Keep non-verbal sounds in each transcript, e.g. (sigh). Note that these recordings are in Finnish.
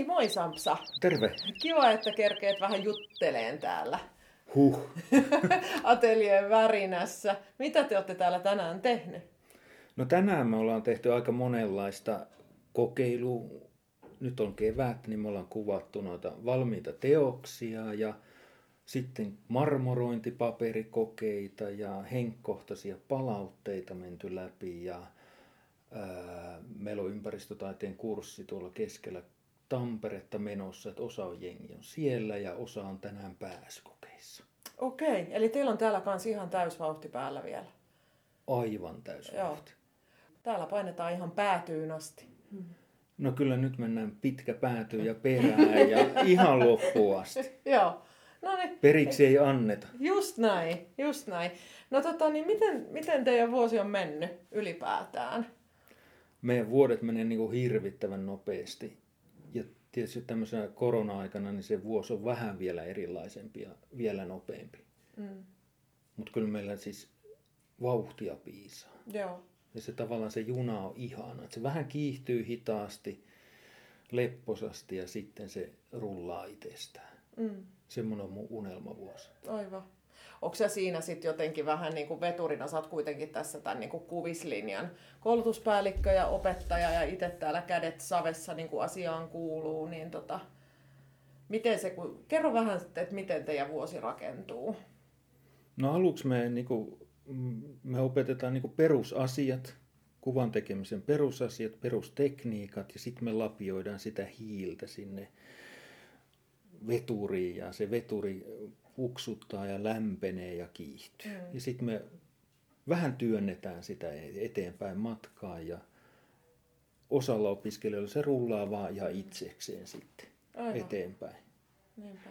niin, moi Sampsa. Terve. Kiva, että kerkeet vähän jutteleen täällä. Huh. (laughs) Ateljeen värinässä. Mitä te olette täällä tänään tehnyt? No tänään me ollaan tehty aika monenlaista kokeilua. Nyt on kevät, niin me ollaan kuvattu noita valmiita teoksia ja sitten marmorointipaperikokeita ja henkkohtaisia palautteita menty läpi ja ää, meillä on ympäristötaiteen kurssi tuolla keskellä Tamperetta menossa, että osa on jengi on siellä ja osa on tänään pääsykokeissa. Okei, eli teillä on täällä kans ihan täysvauhti päällä vielä. Aivan täysvauhti. Täällä painetaan ihan päätyyn asti. No kyllä nyt mennään pitkä pääty ja perään ja ihan loppuun asti. (laughs) Joo. No niin, Periksi ei anneta. just näin, just näin. No tota, niin miten, miten teidän vuosi on mennyt ylipäätään? Meidän vuodet menee niin kuin hirvittävän nopeasti. Ja tietysti tämmöisenä korona-aikana niin se vuosi on vähän vielä erilaisempi ja vielä nopeampi. Mm. Mutta kyllä meillä siis vauhtia piisaa. Joo. Ja se tavallaan se juna on ihana. Että se vähän kiihtyy hitaasti, lepposasti ja sitten se rullaa itsestään. Mm. Semmoinen on mun unelmavuosi. Aivan. Onko se siinä sitten jotenkin vähän niin kuin veturina, sä oot kuitenkin tässä tämän niin kuin kuvislinjan koulutuspäällikkö ja opettaja ja itse täällä kädet savessa niin kuin asiaan kuuluu, niin tota, miten se, kun, kerro vähän, sitten, että miten teidän vuosi rakentuu. No aluksi me, niin kuin, me opetetaan niin kuin perusasiat, kuvan tekemisen perusasiat, perustekniikat ja sitten me lapioidaan sitä hiiltä sinne veturiin ja se veturi uksuttaa ja lämpenee ja kiihtyy. Mm. Ja sitten me vähän työnnetään sitä eteenpäin matkaa ja osalla opiskelijoilla se rullaa vaan ihan itsekseen sitten Aivan. eteenpäin. Niinpä.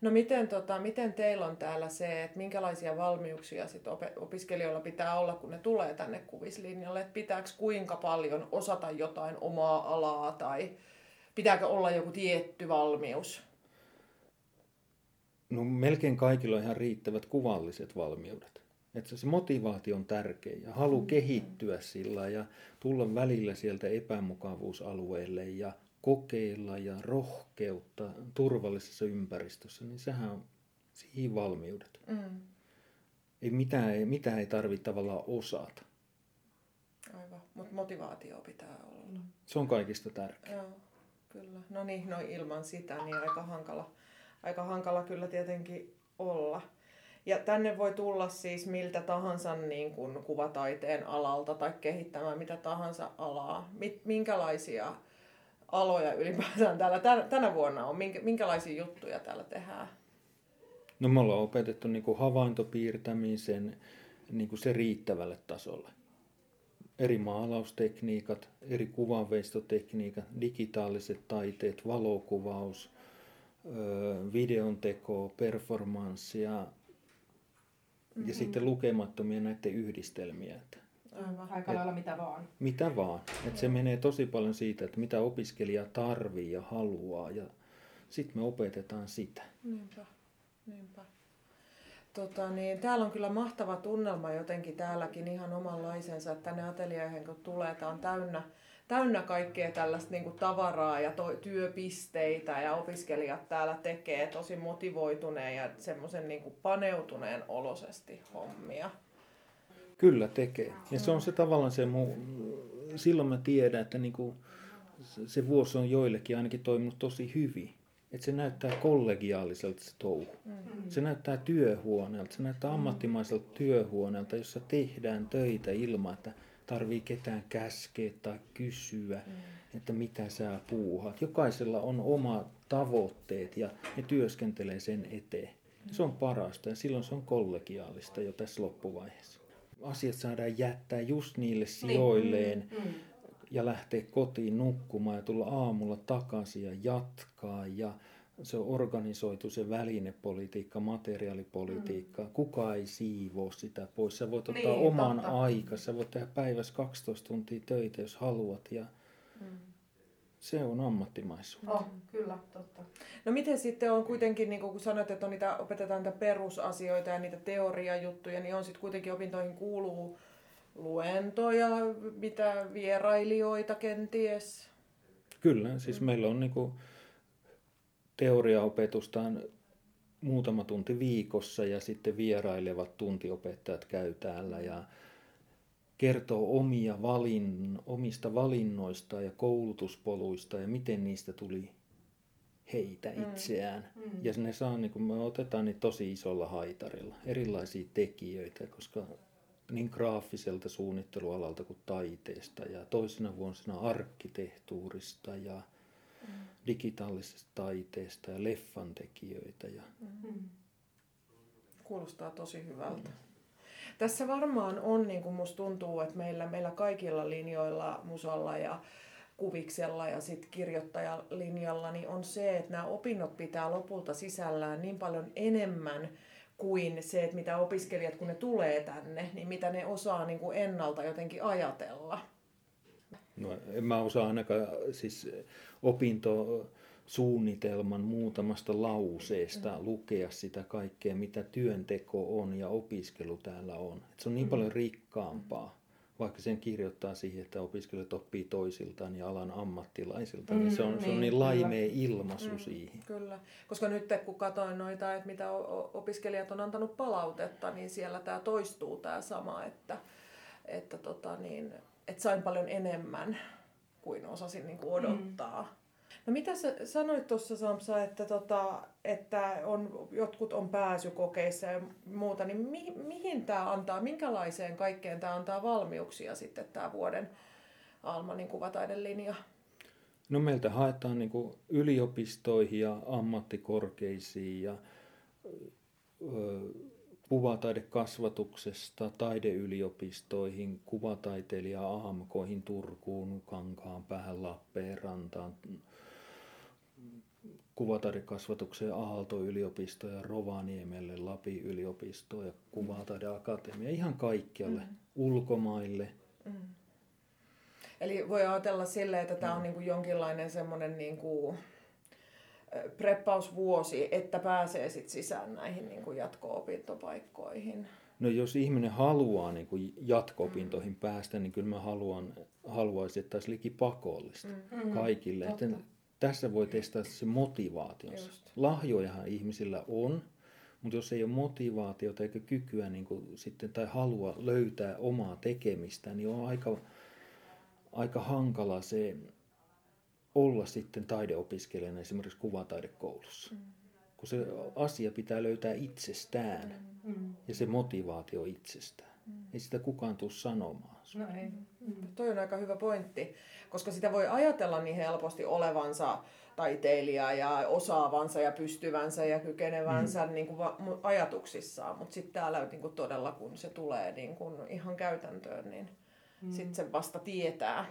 No miten, tota, miten teillä on täällä se, että minkälaisia valmiuksia sit op- opiskelijoilla pitää olla, kun ne tulee tänne kuvislinjalle? Että pitääkö kuinka paljon osata jotain omaa alaa tai pitääkö olla joku tietty valmius? No melkein kaikilla on ihan riittävät kuvalliset valmiudet. Että se motivaatio on tärkeä ja halu Mm. kehittyä sillä ja tulla välillä sieltä epämukavuusalueelle ja kokeilla ja rohkeutta turvallisessa ympäristössä, niin sehän on siihen valmiudet. Mm. Ei mitään, ei, mitään ei tarvitse tavallaan osata. Aivan, mutta motivaatio pitää olla. Se on kaikista tärkeää. Joo, kyllä. No niin, no ilman sitä niin aika hankala, aika hankala kyllä tietenkin olla. Ja tänne voi tulla siis miltä tahansa niin kuin kuvataiteen alalta tai kehittämään mitä tahansa alaa. Minkälaisia aloja ylipäätään täällä tänä, vuonna on? Minkä, minkälaisia juttuja täällä tehdään? No me ollaan opetettu niin kuin havaintopiirtämisen niin kuin se riittävälle tasolle. Eri maalaustekniikat, eri kuvanveistotekniikat, digitaaliset taiteet, valokuvaus, videon teko, performanssi ja, Mm-hmm. ja sitten lukemattomia näiden yhdistelmiä. Aivan. Aika lailla mitä vaan. mitä vaan. Että se menee tosi paljon siitä, että mitä opiskelija tarvii ja haluaa ja sitten me opetetaan sitä. Niinpä, niinpä. Tota, niin, täällä on kyllä mahtava tunnelma jotenkin täälläkin ihan omanlaisensa, että tänne atelieihin kun tulee, tää on täynnä, täynnä kaikkea tällaista niin kuin tavaraa ja to, työpisteitä ja opiskelijat täällä tekee tosi motivoituneen ja semmoisen niin kuin paneutuneen olosesti hommia. Kyllä tekee. Ja se on se tavallaan se mu... Silloin mä tiedän, että niinku se- se vuosi on joillekin ainakin toiminut tosi hyvin. Että se näyttää kollegiaaliselta se touhu. Mm. Se näyttää työhuoneelta, se näyttää ammattimaiselta työhuoneelta, jossa tehdään töitä ilman, että tarvii ketään käskeä tai kysyä, Mm. että mitä sä puuhat. Jokaisella on oma tavoitteet ja ne työskentelee sen eteen. Se on parasta ja silloin se on kollegiaalista jo tässä loppuvaiheessa. Asiat saadaan jättää just niille sijoilleen Mm. ja lähteä kotiin nukkumaan ja tulla aamulla takaisin ja jatkaa. Ja se on organisoitu se välinepolitiikka, materiaalipolitiikka. Mm. Kuka ei siivoo sitä pois. Sä voit ottaa Niin, oman totta. aikaa. Sä voit tehdä päivässä 12 tuntia töitä, jos haluat. Ja Mm. se on ammattimaisuutta. Oh, kyllä, totta. No miten sitten on kuitenkin, niin kun sanoit, että on niitä, opetetaan niitä perusasioita ja niitä teoriajuttuja, niin on sitten kuitenkin opintoihin kuuluu luentoja, mitä vierailijoita kenties? Kyllä, siis mm. meillä on niinku teoriaopetusta muutama tunti viikossa ja sitten vierailevat tuntiopettajat käy täällä ja kertoo omia valin, omista valinnoista ja koulutuspoluista ja miten niistä tuli heitä mm. itseään. Mm. Ja ne saa, niin kun me otetaan niin tosi isolla haitarilla, erilaisia tekijöitä, koska niin graafiselta suunnittelualalta kuin taiteesta ja toisena vuosina arkkitehtuurista ja mm. Digitaalisesta taiteesta ja leffan tekijöitä. Ja... Mm. Kuulostaa tosi hyvältä. Mm. Tässä varmaan on, niin kuin musta tuntuu, että meillä, meillä kaikilla linjoilla, musalla ja kuviksella ja sitten kirjoittajalinjalla, niin on se, että nämä opinnot pitää lopulta sisällään niin paljon enemmän kuin se, että mitä opiskelijat, kun ne tulee tänne, niin mitä ne osaa niin kuin ennalta jotenkin ajatella. No, en mä osaa ainakaan siis opinto suunnitelman muutamasta lauseesta mm. lukea sitä kaikkea, mitä työnteko on ja opiskelu täällä on. Et se on niin mm. paljon rikkaampaa, vaikka sen kirjoittaa siihen, että opiskelijat oppii toisiltaan ja alan ammattilaisilta, mm, niin se on, niin, se on niin, niin laimea ilmaisu mm, siihen. Kyllä, koska nyt kun katsoin noita, että mitä opiskelijat on antanut palautetta, niin siellä tämä toistuu tämä sama, että, että, tota niin, että sain paljon enemmän kuin osasin niin kuin odottaa. Mm No mitä sä sanoit tuossa Samsa, että, tota, että on, jotkut on pääsykokeissa ja muuta, niin mi, mihin tämä antaa, minkälaiseen kaikkeen tämä antaa valmiuksia sitten tämä vuoden Almanin kuvataidelinja? No meiltä haetaan niin yliopistoihin ja ammattikorkeisiin ja ö, kuvataidekasvatuksesta taideyliopistoihin, kuvataiteilija AMKihin Turkuun, Kankaan päähän, Lappeenrantaan, kuvataidekasvatukseen Aalto-yliopisto ja Rovaniemelle, Lapin yliopisto ja kuvataideakatemia, ihan kaikkialle, mm. ulkomaille. Mm. Eli voi ajatella silleen, että tämä on mm. niin kuin jonkinlainen semmoinen niin kuin preppausvuosi, että pääsee sit sisään näihin niin kuin jatko-opintopaikkoihin. No jos ihminen haluaa niin kuin jatko-opintoihin mm. päästä, niin kyllä mä haluan, haluaisin, että olisi liki pakollista mm. kaikille. Että tässä voi testata se motivaationsa. Just. Lahjojahan ihmisillä on, mutta jos ei ole motivaatiota eikä kykyä niin kuin sitten, tai halua löytää omaa tekemistä, niin on aika, aika hankala se olla sitten taideopiskelijana esimerkiksi kuvataidekoulussa. Mm. Kun se asia pitää löytää itsestään mm. ja se motivaatio itsestään. Mm. Ei sitä kukaan tule sanomaan. No ei. Mm. Toi on aika hyvä pointti koska sitä voi ajatella niin helposti olevansa taiteilija ja osaavansa ja pystyvänsä ja kykenevänsä mm. niin kuin ajatuksissaan, mutta sitten täällä niin kuin todella kun se tulee niin kuin ihan käytäntöön, niin mm. sitten se vasta tietää.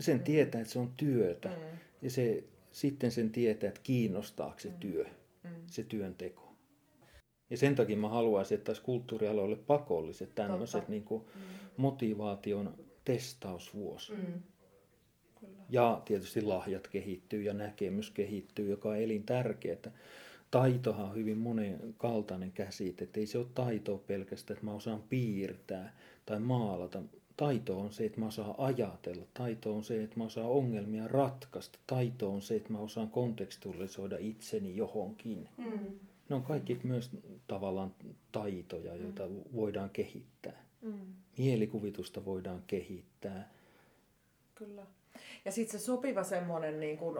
Sen tietää, että se on työtä mm. ja se, sitten sen tietää, että kiinnostaako se mm. työ, mm. se työnteko. Ja sen takia mä haluaisin, että tässä kulttuurialoille pakolliset tämmöiset niin kuin mm. motivaation testausvuosi. Mm. Ja tietysti lahjat kehittyy ja näkemys kehittyy, joka on elintärkeää. Taitohan on hyvin monenkaltainen käsite. Että ei se ole taitoa pelkästään, että mä osaan piirtää tai maalata. Taito on se, että mä osaan ajatella. Taito on se, että mä osaan ongelmia ratkaista. Taito on se, että mä osaan kontekstualisoida itseni johonkin. Mm. Ne on kaikki myös tavallaan taitoja, joita mm. voidaan kehittää. Mm. Mielikuvitusta voidaan kehittää. Kyllä. Ja sitten se sopiva semmoinen niin kuin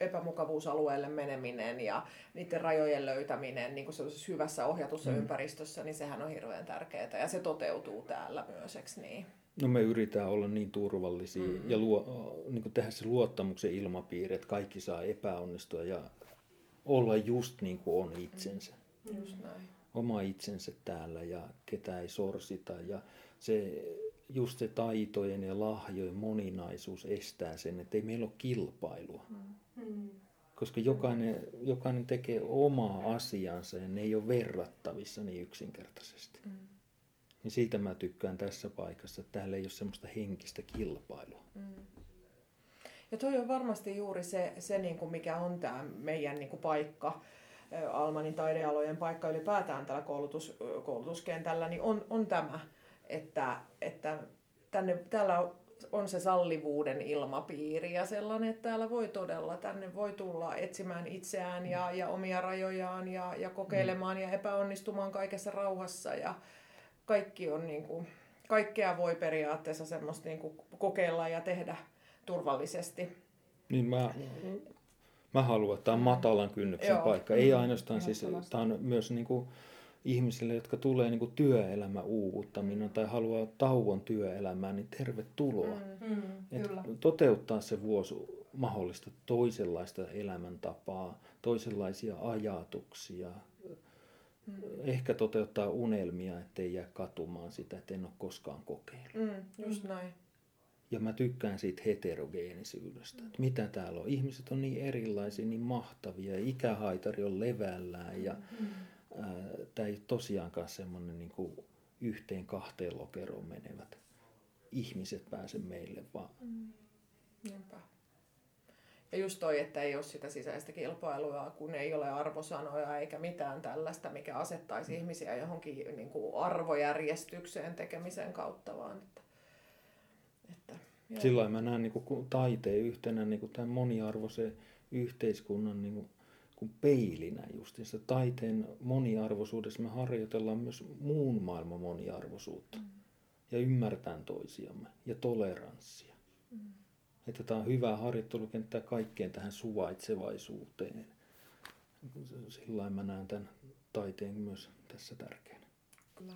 epämukavuusalueelle meneminen ja niiden rajojen löytäminen niin kuin hyvässä ohjatussa mm. ympäristössä, niin sehän on hirveän tärkeää ja se toteutuu täällä myös, niin? No me yritetään olla niin turvallisia mm-hmm. ja luo, niin kuin tehdä se luottamuksen ilmapiiri, että kaikki saa epäonnistua ja olla just niin kuin on itsensä. Mm. Just näin. Oma itsensä täällä ja ketä ei sorsita ja se just se taitojen ja lahjojen moninaisuus estää sen, että ei meillä ole kilpailua. Mm. Koska jokainen, jokainen tekee omaa asiansa ja ne ei ole verrattavissa niin yksinkertaisesti. Mm. Niin siitä mä tykkään tässä paikassa, että täällä ei ole semmoista henkistä kilpailua. Mm. Ja toi on varmasti juuri se, se niin kuin mikä on tämä meidän niin kuin paikka, Almanin taidealojen paikka ylipäätään tällä koulutus, koulutuskentällä, niin on, on tämä, että, että tänne, täällä on se sallivuuden ilmapiiri ja sellainen, että täällä voi todella, tänne voi tulla etsimään itseään ja, ja omia rajojaan ja, ja kokeilemaan ja epäonnistumaan kaikessa rauhassa ja kaikki on niin kuin, kaikkea voi periaatteessa semmoista niin kuin kokeilla ja tehdä turvallisesti. Niin mä, mä haluan, että tämä on matalan kynnyksen Joo. paikka. Ei ainoastaan siis, tämä on myös niin kuin ihmisille, jotka tulee niin työelämä uuvuttaminen tai haluaa tauon työelämään, niin tervetuloa. Mm. Mm, Et kyllä. toteuttaa se vuosi mahdollista toisenlaista elämäntapaa, toisenlaisia ajatuksia, Mm. ehkä toteuttaa unelmia, ettei jää katumaan sitä, että en ole koskaan kokeillut. Mm, just näin. Ja mä tykkään siitä heterogeenisyydestä. Että mitä täällä on? Ihmiset on niin erilaisia, niin mahtavia. Ikähaitari on levällään ja tämä ei ole tosiaankaan semmoinen niin kuin yhteen kahteen lokeroon menevät ihmiset pääse meille, vaan Niinpä. Ja just toi, että ei ole sitä sisäistä kilpailua, kun ei ole arvosanoja eikä mitään tällaista, mikä asettaisi ihmisiä johonkin niin kuin arvojärjestykseen tekemisen kautta, vaan että, että joo. lailla mä näen niin kuin taiteen yhtenä niin kuin tämän moniarvoisen yhteiskunnan niin kuin, kuin peilinä justiinsa. Taiteen moniarvoisuudessa me harjoitellaan myös muun maailman moniarvoisuutta ja ymmärtään toisiamme ja toleranssia. Että tämä on hyvä harjoittelukenttä kaikkeen tähän suvaitsevaisuuteen. Sillä mä näen tämän taiteen myös tässä tärkeänä. Kyllä.